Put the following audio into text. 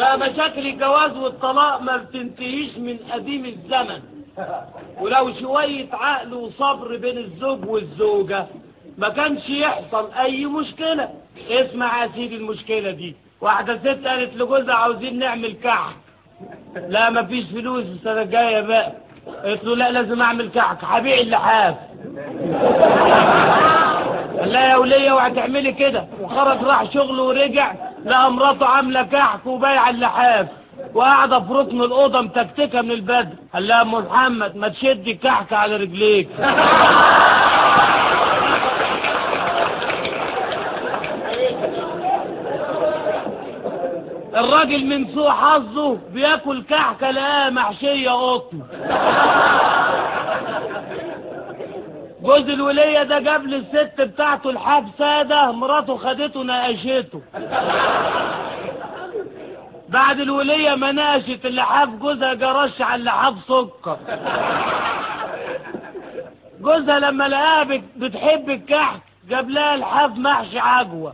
بقى مشاكل الجواز والطلاق ما بتنتهيش من قديم الزمن. ولو شوية عقل وصبر بين الزوج والزوجة ما كانش يحصل أي مشكلة. اسمع يا سيدي المشكلة دي. واحدة ست قالت لجوزها عاوزين نعمل كحك لا مفيش فلوس السنة الجاية بقى. قلت له لا لازم أعمل كحك هبيع اللحاف. قال لها يا ولية اوعي تعملي كده. وخرج راح شغله ورجع. لقى مراته عاملة كحك وبايعة اللحاف وقاعدة في ركن الأوضة متكتكة من البدر قال لها أم محمد ما تشدي الكحك على رجليك. الراجل من سوء حظه بياكل كحكة لقاها محشية قطن جوز الولية ده جاب للست بتاعته الحاج سادة مراته خدته نقشته بعد الولية ما نقشت اللحاف جوزها جرش على اللحاف سكر. جوزها لما لقاها بت- بتحب الكحك جاب لها لحاف محشي عجوة.